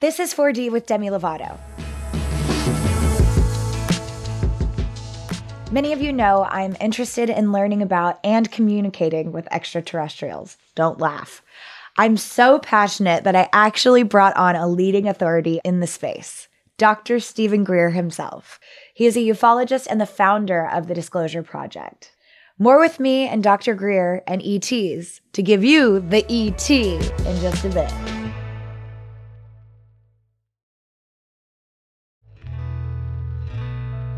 This is 4D with Demi Lovato. Many of you know I'm interested in learning about and communicating with extraterrestrials. Don't laugh. I'm so passionate that I actually brought on a leading authority in the space, Dr. Stephen Greer himself. He is a ufologist and the founder of the Disclosure Project. More with me and Dr. Greer and ETs to give you the ET in just a bit.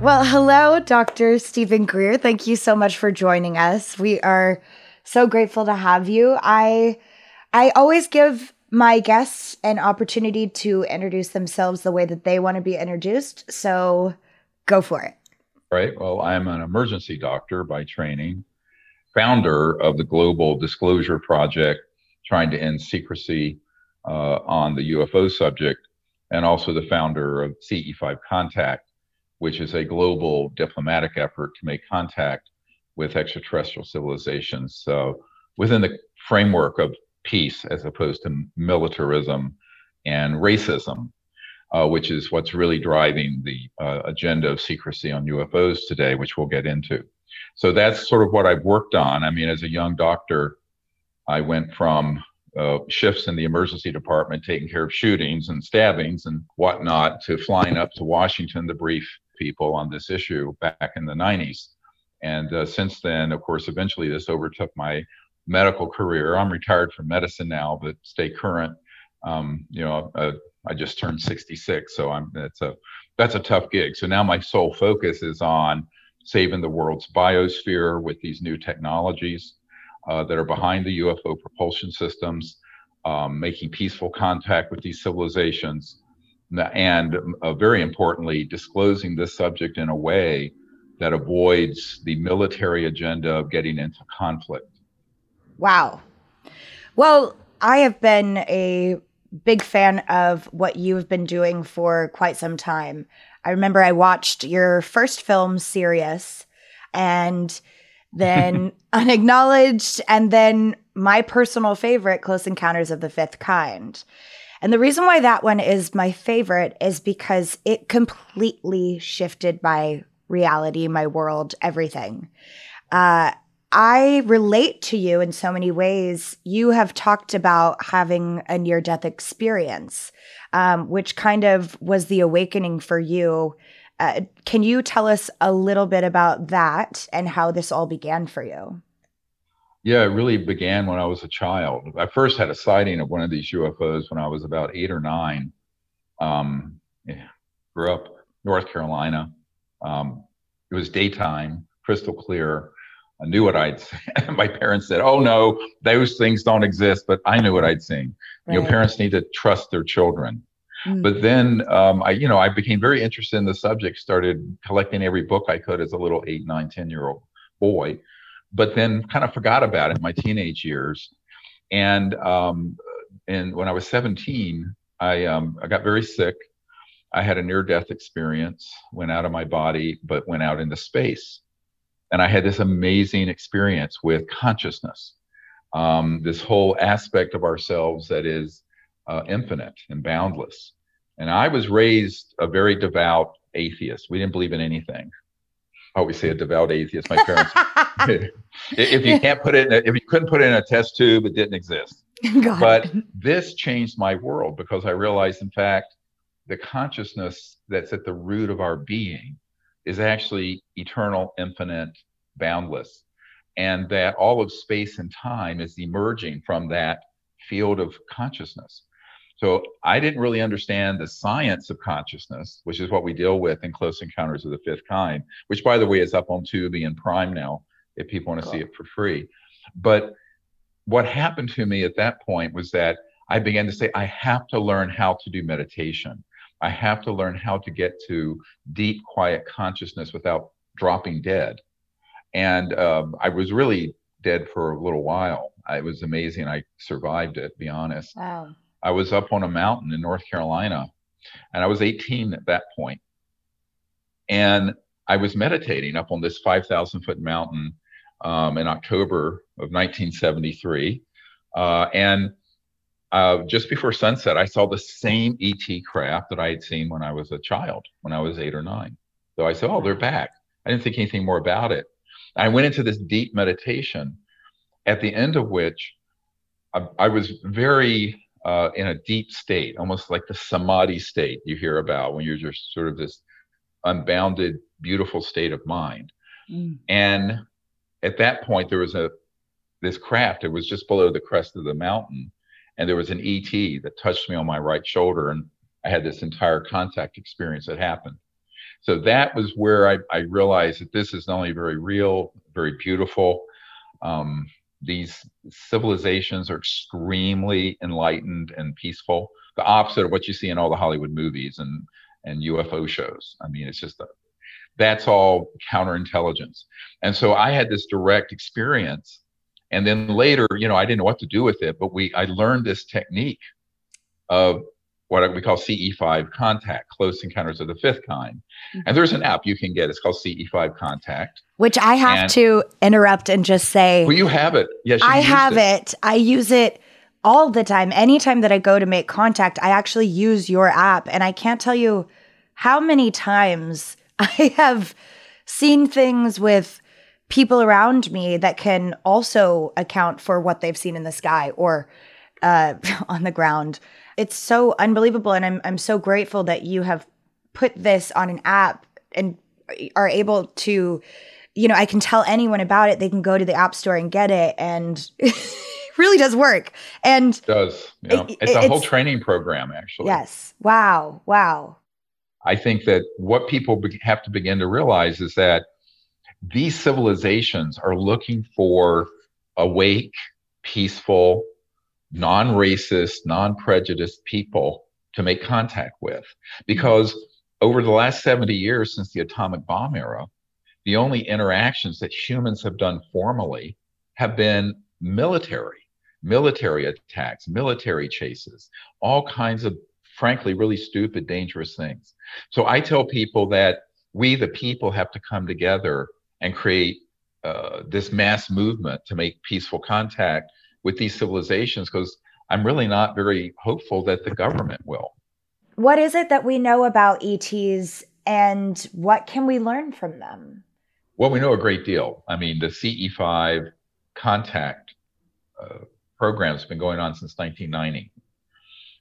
Well, hello, Dr. Stephen Greer. Thank you so much for joining us. We are so grateful to have you. I I always give my guests an opportunity to introduce themselves the way that they want to be introduced. So go for it. Right. Well, I'm an emergency doctor by training, founder of the Global Disclosure Project, trying to end secrecy uh, on the UFO subject, and also the founder of CE5 Contact which is a global diplomatic effort to make contact with extraterrestrial civilizations. So within the framework of peace as opposed to militarism and racism, uh, which is what's really driving the uh, agenda of secrecy on UFOs today, which we'll get into. So that's sort of what I've worked on. I mean, as a young doctor, I went from uh, shifts in the emergency department taking care of shootings and stabbings and whatnot to flying up to Washington to brief people on this issue back in the 90s. And uh, since then, of course, eventually this overtook my medical career. I'm retired from medicine now, but stay current. Um, you know, uh, I just turned 66, so I'm that's a that's a tough gig. So now my sole focus is on saving the world's biosphere with these new technologies uh, that are behind the UFO propulsion systems, um, making peaceful contact with these civilizations, and uh, very importantly, disclosing this subject in a way that avoids the military agenda of getting into conflict. Wow. Well, I have been a big fan of what you have been doing for quite some time. I remember I watched your first film, Sirius, and then Unacknowledged, and then my personal favorite, Close Encounters of the Fifth Kind. And the reason why that one is my favorite is because it completely shifted my reality, my world, everything. Uh, I relate to you in so many ways. You have talked about having a near death experience, um, which kind of was the awakening for you. Uh, can you tell us a little bit about that and how this all began for you? Yeah, it really began when I was a child. I first had a sighting of one of these UFOs when I was about eight or nine. Um, yeah, grew up North Carolina. Um, it was daytime, crystal clear. I knew what I'd seen. My parents said, "Oh no, those things don't exist," but I knew what I'd seen. Right. You know, parents need to trust their children. Mm. But then, um, I, you know, I became very interested in the subject. Started collecting every book I could as a little eight, nine, ten year old boy but then kind of forgot about it in my teenage years. And um, and when I was 17, I um, I got very sick. I had a near death experience, went out of my body, but went out into space. And I had this amazing experience with consciousness, um, this whole aspect of ourselves that is uh, infinite and boundless. And I was raised a very devout atheist. We didn't believe in anything. I always say a devout atheist. My parents, if you can't put it, in a, if you couldn't put it in a test tube, it didn't exist. But this changed my world because I realized, in fact, the consciousness that's at the root of our being is actually eternal, infinite, boundless, and that all of space and time is emerging from that field of consciousness. So I didn't really understand the science of consciousness, which is what we deal with in Close Encounters of the Fifth Kind, which, by the way, is up on Tubi and Prime now if people want to cool. see it for free. But what happened to me at that point was that I began to say, I have to learn how to do meditation. I have to learn how to get to deep, quiet consciousness without dropping dead. And um, I was really dead for a little while. It was amazing. I survived it, be honest. Wow. I was up on a mountain in North Carolina, and I was 18 at that point. And I was meditating up on this 5,000 foot mountain um, in October of 1973. Uh, and uh, just before sunset, I saw the same ET craft that I had seen when I was a child, when I was eight or nine. So I said, "Oh, they're back." I didn't think anything more about it. I went into this deep meditation, at the end of which I, I was very uh, in a deep state, almost like the samadhi state you hear about when you're just sort of this unbounded, beautiful state of mind. Mm. And at that point, there was a this craft. It was just below the crest of the mountain, and there was an ET that touched me on my right shoulder, and I had this entire contact experience that happened. So that was where I, I realized that this is not only very real, very beautiful. Um, these civilizations are extremely enlightened and peaceful. The opposite of what you see in all the Hollywood movies and and UFO shows. I mean, it's just a, that's all counterintelligence. And so I had this direct experience. And then later, you know, I didn't know what to do with it, but we I learned this technique of what we call CE5 contact, close encounters of the fifth kind. Mm-hmm. And there's an app you can get. It's called CE5 contact. Which I have and, to interrupt and just say. Well, you have it. Yes, I have it. it. I use it all the time. Anytime that I go to make contact, I actually use your app. And I can't tell you how many times I have seen things with people around me that can also account for what they've seen in the sky or uh, on the ground. It's so unbelievable. And I'm, I'm so grateful that you have put this on an app and are able to, you know, I can tell anyone about it. They can go to the app store and get it. And really does work. And it does. Yeah. It, it's a whole training program, actually. Yes. Wow. Wow. I think that what people be- have to begin to realize is that these civilizations are looking for awake, peaceful, non racist, non prejudiced people to make contact with. Because over the last 70 years since the atomic bomb era, the only interactions that humans have done formally have been military, military attacks, military chases, all kinds of, frankly, really stupid, dangerous things. So I tell people that we, the people, have to come together and create uh, this mass movement to make peaceful contact with these civilizations because I'm really not very hopeful that the government will. What is it that we know about ETs and what can we learn from them? Well, we know a great deal. I mean, the CE5 contact uh, program has been going on since 1990.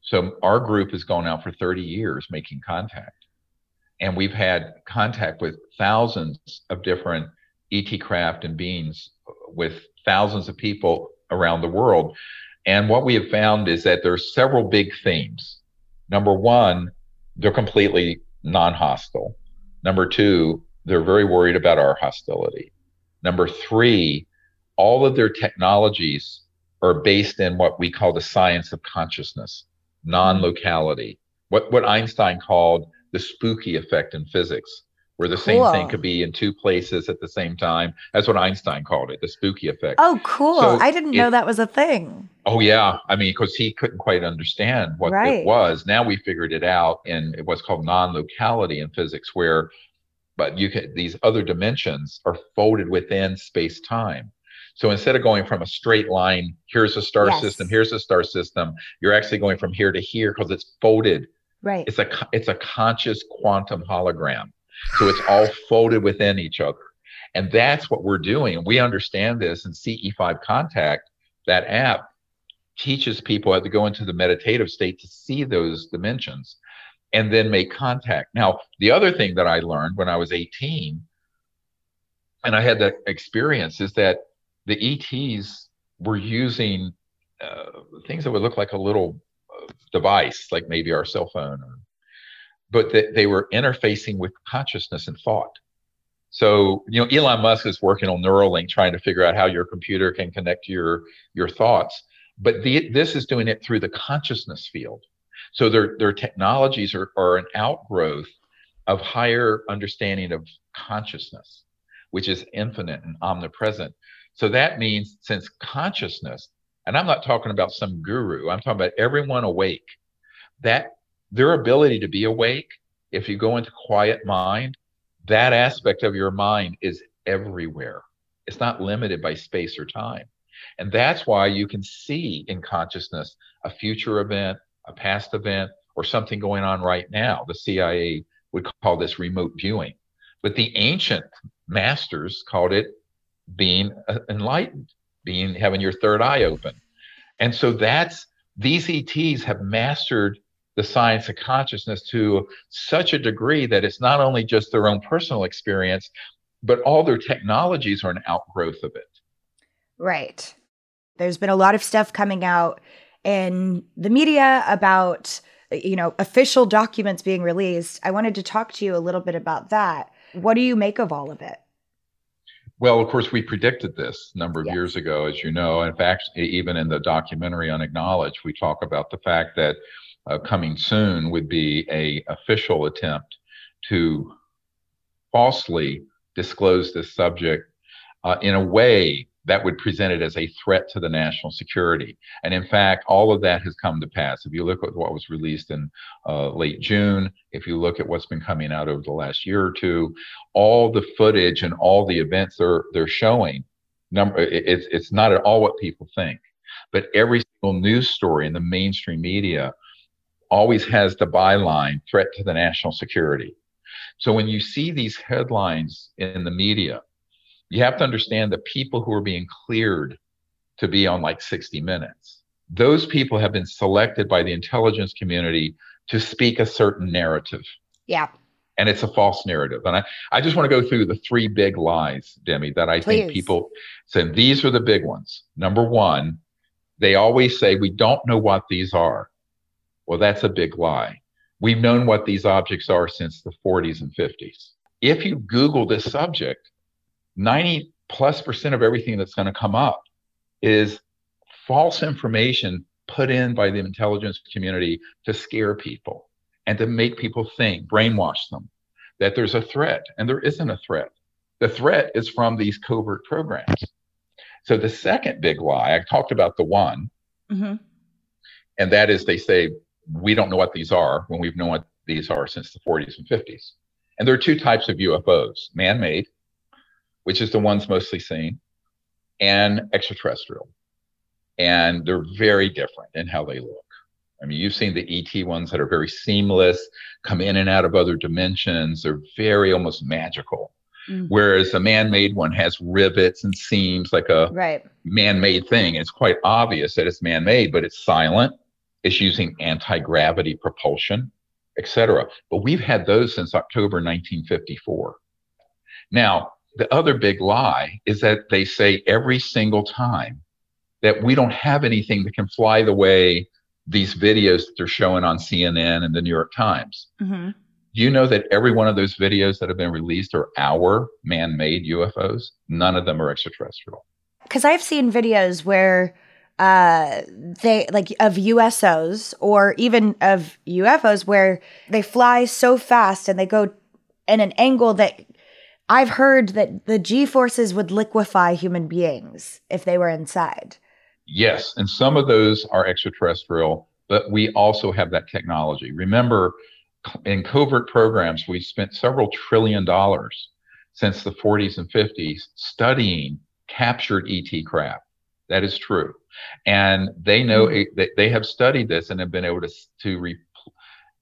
So our group has gone out for 30 years making contact. And we've had contact with thousands of different ET craft and beings with thousands of people around the world. And what we have found is that there are several big themes. Number one, they're completely non-hostile. Number two, they're very worried about our hostility. Number three, all of their technologies are based in what we call the science of consciousness, non-locality. What what Einstein called the spooky effect in physics where the cool. same thing could be in two places at the same time. That's what Einstein called it, the spooky effect. Oh, cool. So I didn't it, know that was a thing. Oh, yeah. I mean, because he couldn't quite understand what right. it was. Now we figured it out in what's called non locality in physics, where but you can these other dimensions are folded within space time. So instead of going from a straight line, here's a star yes. system, here's a star system, you're actually going from here to here because it's folded. Right. It's a it's a conscious quantum hologram. So it's all folded within each other. And that's what we're doing. We understand this in CE5 Contact, that app teaches people how to go into the meditative state to see those dimensions and then make contact. Now, the other thing that I learned when I was 18, and I had that experience, is that the ETs were using uh, things that would look like a little uh, device, like maybe our cell phone or but they, they were interfacing with consciousness and thought. So, you know, Elon Musk is working on Neuralink, trying to figure out how your computer can connect your your thoughts. But the, this is doing it through the consciousness field. So their their technologies are, are an outgrowth of higher understanding of consciousness, which is infinite and omnipresent. So that means since consciousness, and I'm not talking about some guru, I'm talking about everyone awake, that their ability to be awake, if you go into quiet mind, that aspect of your mind is everywhere. It's not limited by space or time. And that's why you can see in consciousness a future event, a past event, or something going on right now. The CIA would call this remote viewing. But the ancient masters called it being uh, enlightened, being having your third eye open. And so that's these ETs have mastered the science of consciousness to such a degree that it's not only just their own personal experience, but all their technologies are an outgrowth of it. Right. There's been a lot of stuff coming out in the media about, you know, official documents being released. I wanted to talk to you a little bit about that. What do you make of all of it? Well, of course, we predicted this a number of years ago, as you know. In fact, even in the documentary Unacknowledged, we talk about the fact that uh, coming soon would be a official attempt to falsely disclose this subject uh, in a way that would present it as a threat to the national security. And in fact, all of that has come to pass. If you look at what was released in uh, late June, if you look at what's been coming out over the last year or two, all the footage and all the events they're they're showing, number it's it's not at all what people think. But every single news story in the mainstream media always has the byline threat to the national security. So when you see these headlines in the media, you have to understand the people who are being cleared to be on like 60 minutes. Those people have been selected by the intelligence community to speak a certain narrative. Yeah. And it's a false narrative. And I, I just want to go through the three big lies, Demi, that I Please. think people say these are the big ones. Number one, they always say, we don't know what these are. Well, that's a big lie. We've known what these objects are since the 40s and 50s. If you Google this subject, 90 plus percent of everything that's going to come up is false information put in by the intelligence community to scare people and to make people think, brainwash them that there's a threat, and there isn't a threat. The threat is from these covert programs. So the second big lie, I talked about the one, mm-hmm. and that is they say, we don't know what these are when we've known what these are since the 40s and 50s. And there are two types of UFOs man made which is the ones mostly seen, and extraterrestrial. And they're very different in how they look. I mean, you've seen the ET ones that are very seamless, come in and out of other dimensions. They're very almost magical. Mm-hmm. Whereas a man-made one has rivets and seams like a right. man-made thing. It's quite obvious that it's man-made, but it's silent. It's using anti-gravity propulsion, etc. But we've had those since October 1954. Now, the other big lie is that they say every single time that we don't have anything that can fly the way these videos that they're showing on CNN and the New York Times. Mm-hmm. Do you know that every one of those videos that have been released are our man made UFOs? None of them are extraterrestrial. Because I've seen videos where uh, they like of USOs or even of UFOs where they fly so fast and they go in an angle that I've heard that the G forces would liquefy human beings if they were inside. Yes, and some of those are extraterrestrial, but we also have that technology. Remember, in covert programs, we spent several trillion dollars since the 40s and 50s studying captured ET craft. That is true. And they know mm-hmm. they have studied this and have been able to, to re,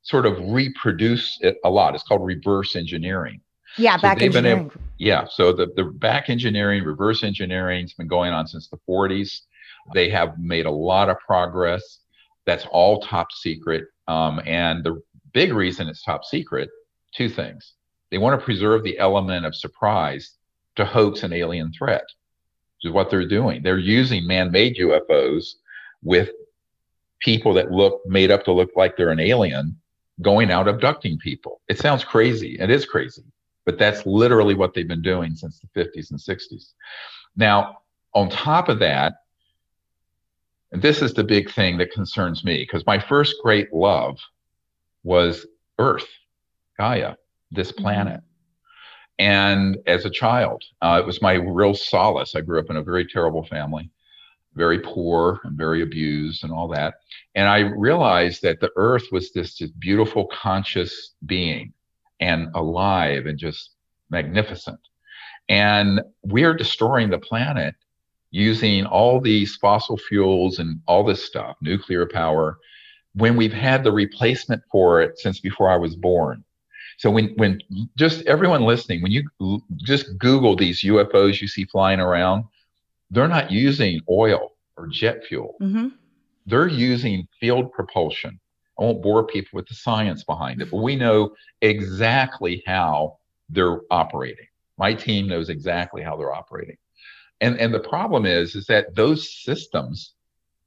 sort of reproduce it a lot. It's called reverse engineering. Yeah, so back engineering. Able, yeah, so the, the back engineering, reverse engineering has been going on since the 40s. They have made a lot of progress. That's all top secret. Um, and the big reason it's top secret, two things. They want to preserve the element of surprise to hoax an alien threat, is what they're doing. They're using man made UFOs with people that look made up to look like they're an alien going out abducting people. It sounds crazy. It is crazy but that's literally what they've been doing since the 50s and 60s. Now, on top of that, and this is the big thing that concerns me because my first great love was Earth, Gaia, this mm-hmm. planet. And as a child, uh, it was my real solace. I grew up in a very terrible family, very poor and very abused and all that. And I realized that the earth was this, this beautiful, conscious being and alive and just magnificent. And we're destroying the planet using all these fossil fuels and all this stuff, nuclear power, when we've had the replacement for it since before I was born. So when when just everyone listening, when you just Google these UFOs you see flying around, they're not using oil or jet fuel. Mm-hmm. They're using field propulsion. I won't bore people with the science behind it, but we know exactly how they're operating. My team knows exactly how they're operating. And and the problem is is that those systems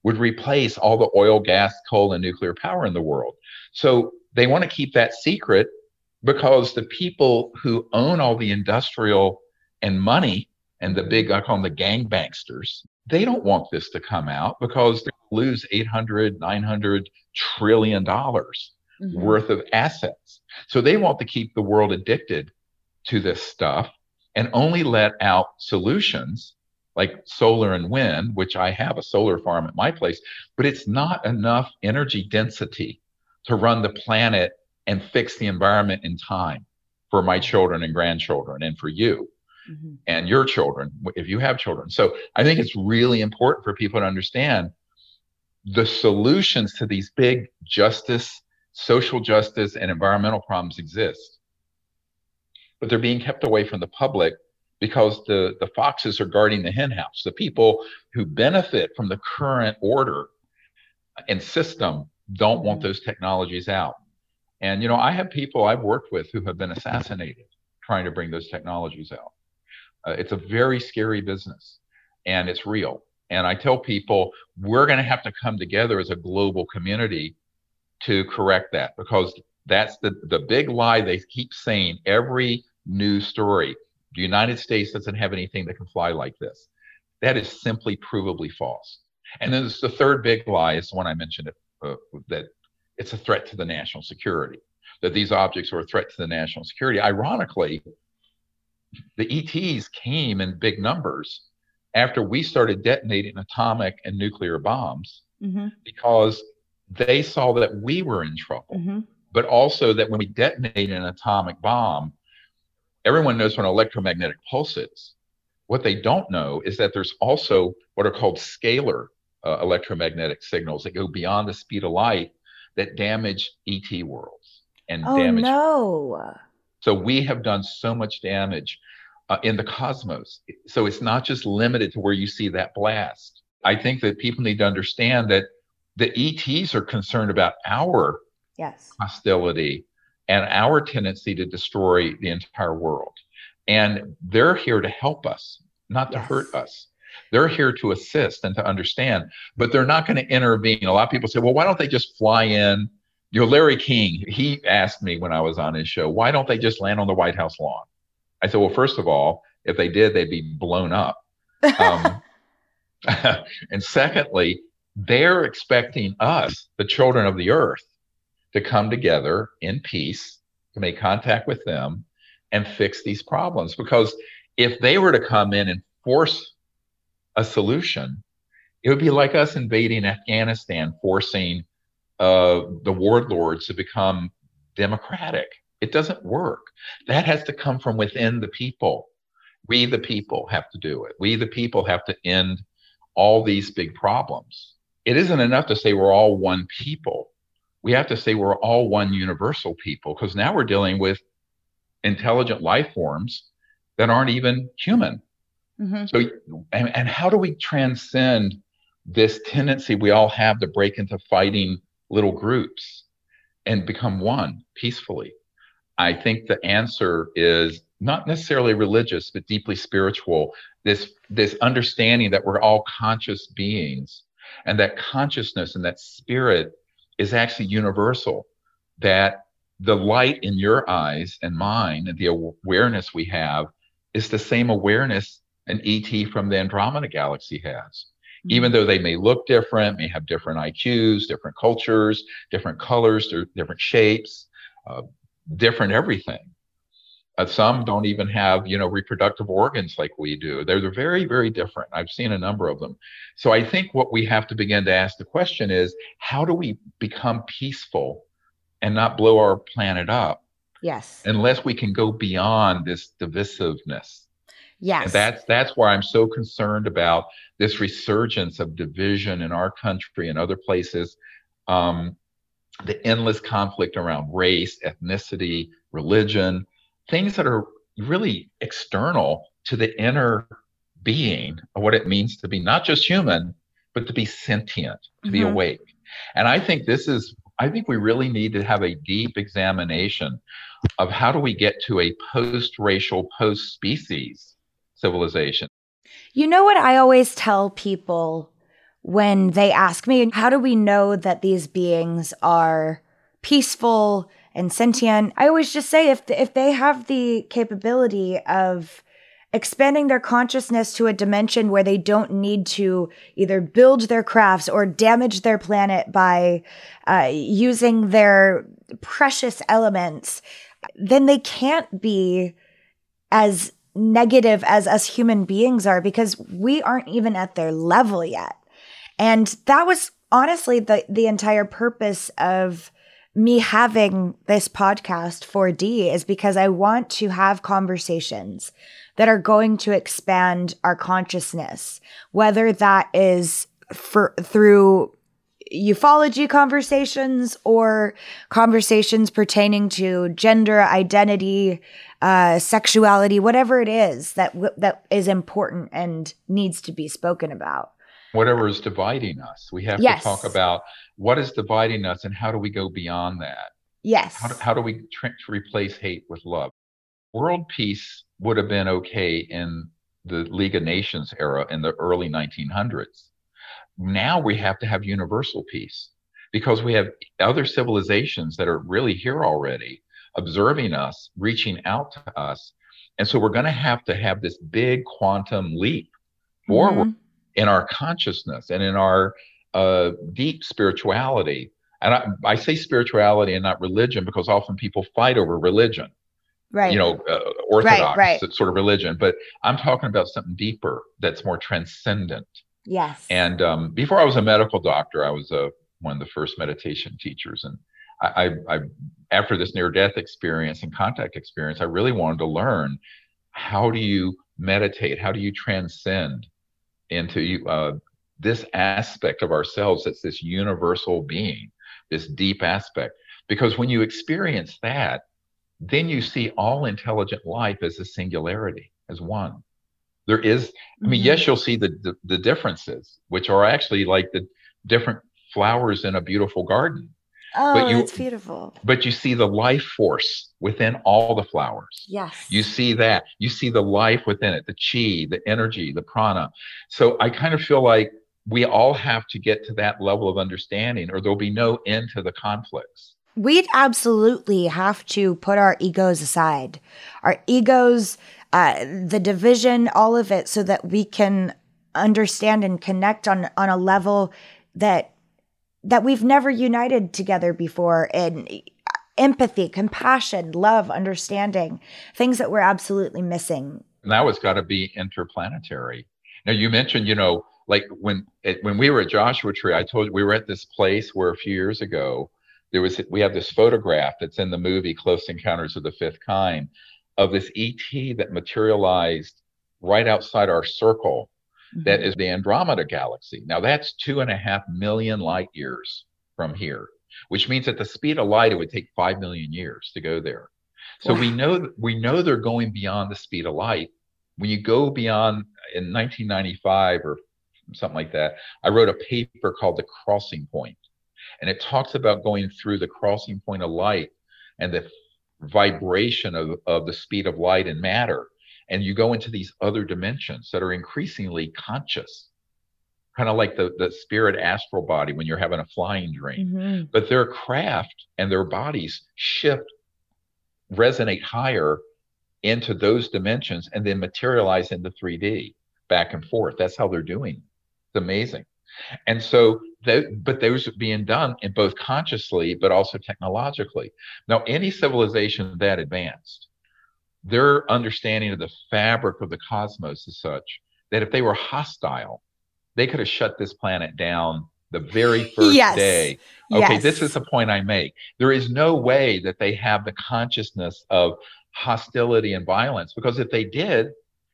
would replace all the oil, gas, coal, and nuclear power in the world. So they want to keep that secret because the people who own all the industrial and money and the big, I call them the gang banksters, they don't want this to come out because they lose 800, 900 trillion dollars mm-hmm. worth of assets. So they want to keep the world addicted to this stuff and only let out solutions like solar and wind, which I have a solar farm at my place, but it's not enough energy density to run the planet and fix the environment in time for my children and grandchildren and for you mm-hmm. and your children if you have children. So I think it's really important for people to understand the solutions to these big justice, social justice, and environmental problems exist. But they're being kept away from the public because the, the foxes are guarding the henhouse. The people who benefit from the current order and system don't want mm-hmm. those technologies out. And, you know, I have people I've worked with who have been assassinated trying to bring those technologies out. Uh, it's a very scary business and it's real. And I tell people we're going to have to come together as a global community to correct that because that's the, the big lie they keep saying every news story the United States doesn't have anything that can fly like this. That is simply provably false. And then the third big lie is the one I mentioned uh, that it's a threat to the national security, that these objects are a threat to the national security. Ironically, the ETs came in big numbers after we started detonating atomic and nuclear bombs mm-hmm. because they saw that we were in trouble, mm-hmm. but also that when we detonate an atomic bomb, everyone knows what an electromagnetic pulse is. What they don't know is that there's also what are called scalar uh, electromagnetic signals that go beyond the speed of light that damage ET worlds and oh, damage. no. So we have done so much damage uh, in the cosmos. So it's not just limited to where you see that blast. I think that people need to understand that the ETs are concerned about our yes. hostility and our tendency to destroy the entire world. And they're here to help us, not to yes. hurt us. They're here to assist and to understand, but they're not going to intervene. A lot of people say, well, why don't they just fly in? You know, Larry King, he asked me when I was on his show, why don't they just land on the White House lawn? I said, well, first of all, if they did, they'd be blown up. Um, and secondly, they're expecting us, the children of the earth, to come together in peace, to make contact with them and fix these problems. Because if they were to come in and force a solution, it would be like us invading Afghanistan, forcing uh, the warlords to become democratic. It doesn't work. That has to come from within the people. We, the people, have to do it. We, the people, have to end all these big problems. It isn't enough to say we're all one people we have to say we're all one universal people because now we're dealing with intelligent life forms that aren't even human. Mm-hmm. So, and, and how do we transcend this tendency we all have to break into fighting little groups and become one peacefully? I think the answer is not necessarily religious, but deeply spiritual. This this understanding that we're all conscious beings, and that consciousness and that spirit is actually universal, that the light in your eyes and mine and the awareness we have is the same awareness an ET from the Andromeda galaxy has. Mm-hmm. Even though they may look different, may have different IQs, different cultures, different colors, different shapes, uh, different everything. Uh, some don't even have, you know, reproductive organs like we do. They're, they're very, very different. I've seen a number of them. So I think what we have to begin to ask the question is, how do we become peaceful and not blow our planet up? Yes. Unless we can go beyond this divisiveness. Yes. And that's that's why I'm so concerned about this resurgence of division in our country and other places. Um, the endless conflict around race, ethnicity, religion, things that are really external to the inner being of what it means to be not just human, but to be sentient, to mm-hmm. be awake. And I think this is, I think we really need to have a deep examination of how do we get to a post racial, post species civilization. You know what I always tell people when they ask me, how do we know that these beings are peaceful and sentient? I always just say if if they have the capability of expanding their consciousness to a dimension where they don't need to either build their crafts or damage their planet by uh, using their precious elements, then they can't be as negative as us human beings are because we aren't even at their level yet. And that was honestly the the entire purpose of me having this podcast 4D is because I want to have conversations that are going to expand our consciousness, whether that is for through ufology conversations or conversations pertaining to gender identity, uh, sexuality, whatever it is that w- that is important and needs to be spoken about whatever is dividing us. We have yes. to talk about what is dividing us and how do we go beyond that? Yes. How do, how do we tr- replace hate with love? World peace would have been okay in the League of Nations era in the early 1900s. Now we have to have universal peace because we have other civilizations that are really here already, observing us, reaching out to us. And so we're going to have to have this big quantum leap forward mm-hmm in our consciousness and in our uh, deep spirituality. And I, I, say spirituality and not religion because often people fight over religion. Right. You know, uh, orthodox right, right. sort of religion. But I'm talking about something deeper that's more transcendent. Yes. And um, before I was a medical doctor, I was uh, one of the first meditation teachers. And I, I, I after this near death experience and contact experience, I really wanted to learn how do you meditate? How do you transcend? into uh, this aspect of ourselves that's this universal being, this deep aspect. Because when you experience that, then you see all intelligent life as a singularity, as one. There is, I mean, mm-hmm. yes, you'll see the, the, the differences, which are actually like the different flowers in a beautiful garden. Oh, but you, it's beautiful. But you see the life force within all the flowers. Yes. You see that. You see the life within it, the chi, the energy, the prana. So I kind of feel like we all have to get to that level of understanding or there'll be no end to the conflicts. We'd absolutely have to put our egos aside. Our egos, uh, the division, all of it, so that we can understand and connect on on a level that that we've never united together before in empathy, compassion, love, understanding, things that we're absolutely missing. And that was got to be interplanetary. Now you mentioned, you know, like when it, when we were at Joshua Tree, I told you we were at this place where a few years ago there was we have this photograph that's in the movie Close Encounters of the Fifth Kind of this ET that materialized right outside our circle that mm-hmm. is the Andromeda galaxy. Now that's two and a half million light years from here, which means at the speed of light, it would take five million years to go there. So wow. we know we know they're going beyond the speed of light. When you go beyond in 1995 or something like that, I wrote a paper called The Crossing Point, and it talks about going through the crossing point of light and the vibration of, of the speed of light and matter. And you go into these other dimensions that are increasingly conscious. Kind of like the, the spirit astral body when you're having a flying dream. Mm-hmm. but their craft and their bodies shift resonate higher into those dimensions and then materialize into 3d back and forth. That's how they're doing. It's amazing. And so but those are being done in both consciously but also technologically now any civilization that advanced their understanding of the fabric of the cosmos is such that if they were hostile, they could have shut this planet down the very first yes. day. Okay, yes. this is the point I make. There is no way that they have the consciousness of hostility and violence because if they did,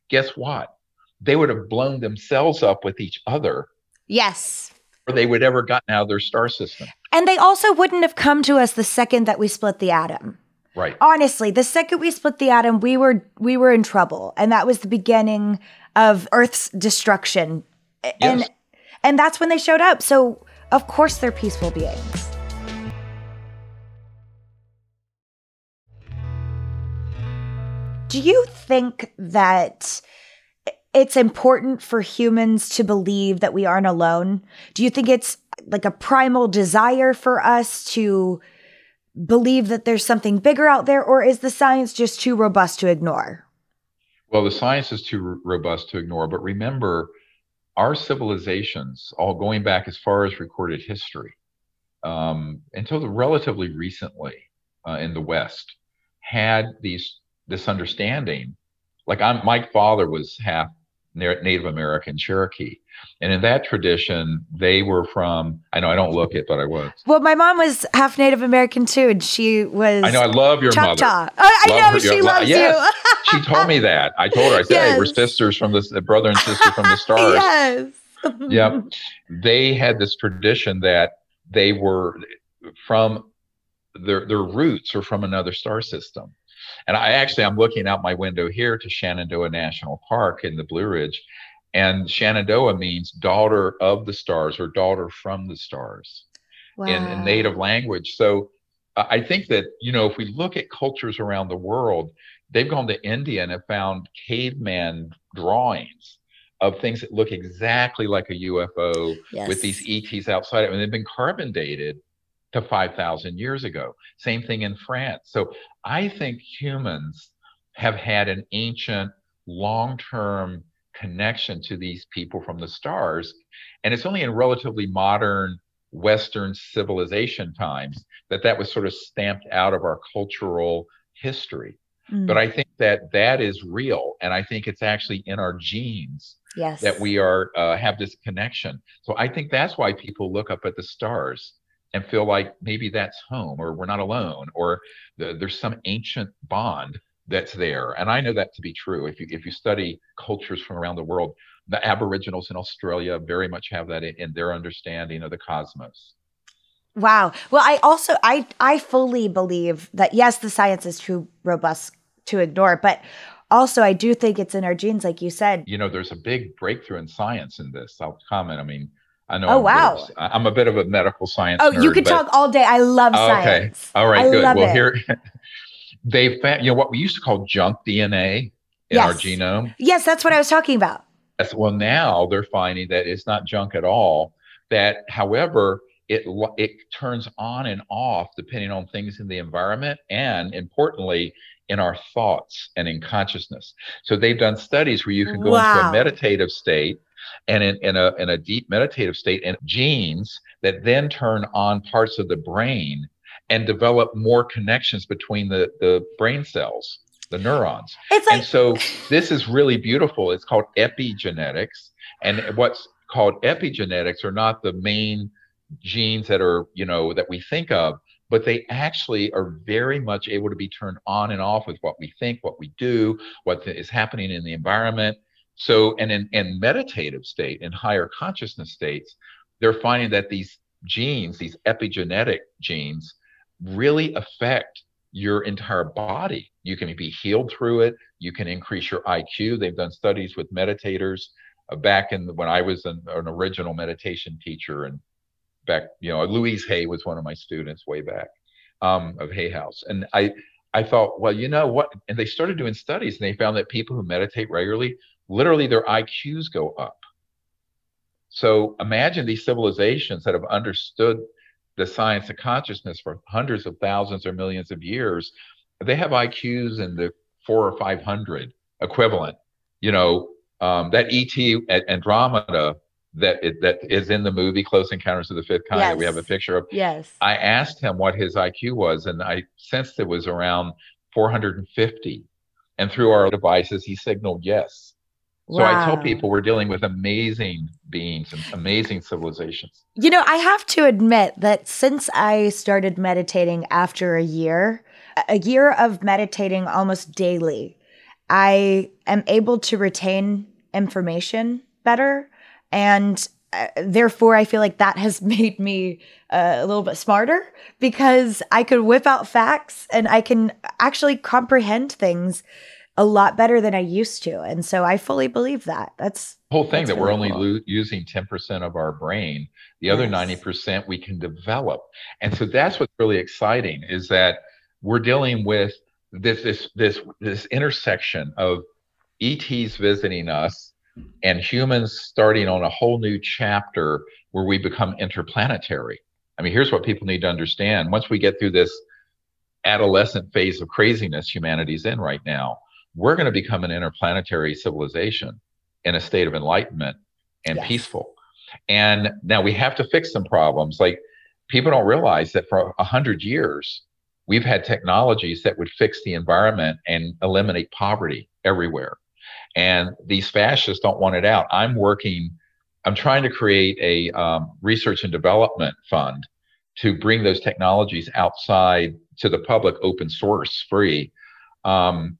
guess what? They would have blown themselves up with each other. Yes. They would ever gotten out of their star system. And they also wouldn't have come to us the second that we split the atom. Right. Honestly, the second we split the atom, we were we were in trouble. And that was the beginning of Earth's destruction. And Yes. and that's when they showed up. So of course they're peaceful beings. Do you think that it's important for humans to believe that we aren't alone? Do you think it's like a primal desire for us to believe that there's something bigger out there, or is the science just too robust to ignore? Well, the science is too r- robust to ignore. But remember, our civilizations, all going back as far as recorded history, um, until the relatively recently uh, in the West, had these this understanding. Like I'm, my father was half Native American Cherokee, and in that tradition, they were from. I know I don't look it, but I was. Well, my mom was half Native American too, and she was I know I love your mother. Choctaw. Oh, I Love know her- she loves yes. you. She told me that. I told her. I said, "Hey, we're sisters from the, brother and sister from the stars." yes. Yep. they had this tradition that they were from their their roots are from another star system. And I actually I'm looking out my window here to Shenandoah National Park in the Blue Ridge. And Shenandoah means daughter of the stars or daughter from the stars in, in native language. So uh, I think that, you know, if we look at cultures around the world, they've gone to India and have found caveman drawings of things that look exactly like a UFO with these ETs outside it, and they've been carbon dated to 5,000 years ago. Same thing in France. So I think humans have had an ancient, long term connection to these people from the stars. And it's only in relatively modern Western civilization times that that was sort of stamped out of our cultural history. Mm, But I think that that is real. And I think it's actually in our genes yes. that we are uh, have this connection. So I think that's why people look up at the stars and feel like maybe that's home, or we're not alone, or the, there's some ancient bond that's there. And I know that to be true. If you if you study cultures from around the world, the Aboriginals in Australia very much have that in, in their understanding of the cosmos. Wow. Well, I also I I fully believe that yes, the science is too robust to ignore, but also I do think it's in our genes, like you said. You know, there's a big breakthrough in science in this. I'll comment. I mean, I know. Oh, I'm a bit wow. I'm a bit of a medical science. Oh, you could but- talk all day. I love science. okay. All right, I good. Well, it. here they found, you know, what we used to call junk DNA in our genome. Yes, that's what I was talking about. That's, well, now they're finding that it's not junk at all. That, however, it it turns on and off depending on things in the environment and, importantly, in our thoughts and in consciousness. So they've done studies where you can go into a meditative state and in, in a in a deep meditative state and genes that then turn on parts of the brain and develop more connections between the the brain cells the neurons. It's and so this is really beautiful. It's called epigenetics. And what's called epigenetics are not the main genes that are you know that we think of but they actually are very much able to be turned on and off with what we think what we do what is happening in the environment so and in, in meditative state in higher consciousness states they're finding that these genes these epigenetic genes really affect your entire body. You can be healed through it. You can increase your iq they've done studies with meditators uh, back in when i was an, an original meditation teacher and back you know louise hay was one of my students way back um, of hay house. And i i thought well you know what? And they started doing studies and they found that people who meditate regularly literally their iqs go up so imagine these civilizations that have understood the science of consciousness for hundreds of thousands or millions of years they have iqs in the four or five hundred equivalent you know um, that et at andromeda that it, that is in the movie close encounters of the fifth kind that we have a picture of yes. I asked him what his IQ was, and I sensed it was around 450. And through our devices, he signaled yes. So I tell people we're dealing with amazing beings and amazing civilizations. You know, I have to admit that since I started meditating after a year, a year of meditating almost daily, I am able to retain information better. And uh, therefore, I feel like that has made me uh, a little bit smarter because I could whip out facts and I can actually comprehend things a lot better than I used to. And so I fully believe that. That's the whole thing that really we're only lo- using 10% of our brain. The yes. other 90% we can develop. And so that's what's really exciting is that we're dealing with this this this this intersection of ETs visiting us and humans starting on a whole new chapter where we become interplanetary. I mean, here's what people need to understand. Once we get through this adolescent phase of craziness humanity's in right now, we're going to become an interplanetary civilization in a state of enlightenment and yes. peaceful. And now we have to fix some problems. Like people don't realize that for a hundred years, we've had technologies that would fix the environment and eliminate poverty everywhere. And these fascists don't want it out. I'm working, I'm trying to create a um, research and development fund to bring those technologies outside to the public, open source, free, um,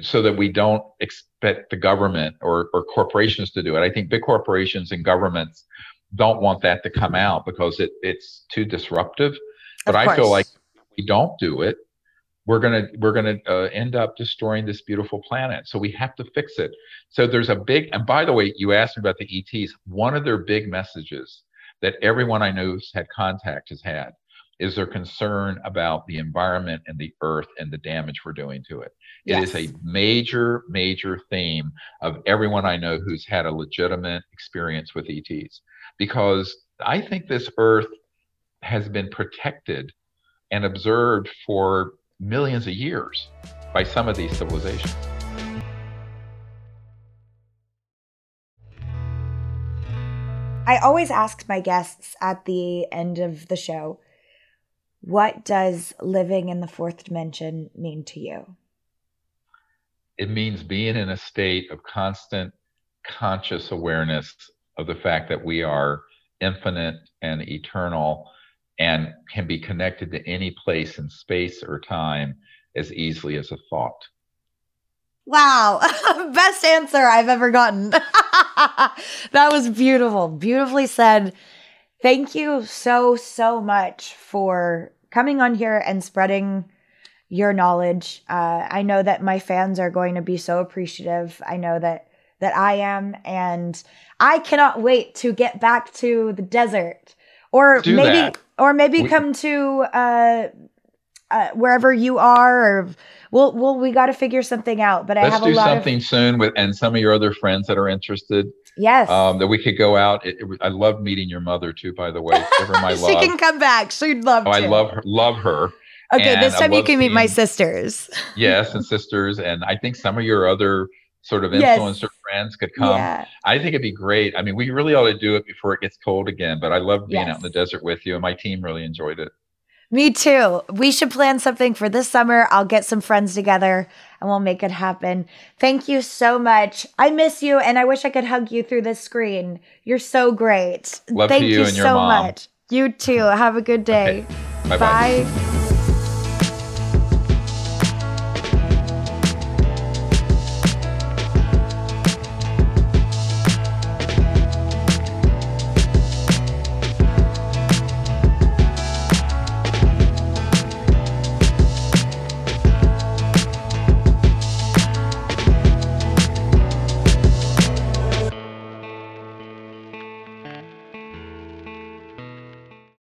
so that we don't expect the government or, or corporations to do it. I think big corporations and governments don't want that to come out because it, it's too disruptive. But I feel like we don't do it, we're gonna we're gonna uh, end up destroying this beautiful planet. So we have to fix it. So there's a big and by the way, you asked me about the ETs. One of their big messages that everyone I know who's had contact has had is there concern about the environment and the earth and the damage we're doing to it. Yes. It is a major, major theme of everyone I know who's had a legitimate experience with ETs because I think this earth has been protected and observed for millions of years by some of these civilizations. I always ask my guests at the end of the show, what does living in the fourth dimension mean to you? It means being in a state of constant conscious awareness of the fact that we are infinite and eternal and can be connected to any place in space or time as easily as a thought. Wow, best answer I've ever gotten. that was beautiful. Beautifully said. Thank you so, so much for coming on here and spreading your knowledge. Uh, I know that my fans are going to be so appreciative. I know that that I am, and I cannot wait to get back to the desert or Do maybe that. or maybe we, come to uh, uh, wherever you are or we'll we'll we got to figure something out but i have a lot something of, soon with and some of your other friends that are interested yes um, that we could go out it, it, i love meeting your mother too by the way her my she love. can come back she'd love oh, to. i love her love her okay and this time you can meet my sisters yes and sisters and i think some of your other sort of influencer yes. friends could come. Yeah. I think it'd be great. I mean, we really ought to do it before it gets cold again, but I love being yes. out in the desert with you and my team really enjoyed it. Me too. We should plan something for this summer. I'll get some friends together and we'll make it happen. Thank you so much. I miss you and I wish I could hug you through this screen. You're so great. Love Thank you, you so mom. much. You too. Have a good day. Okay. Bye.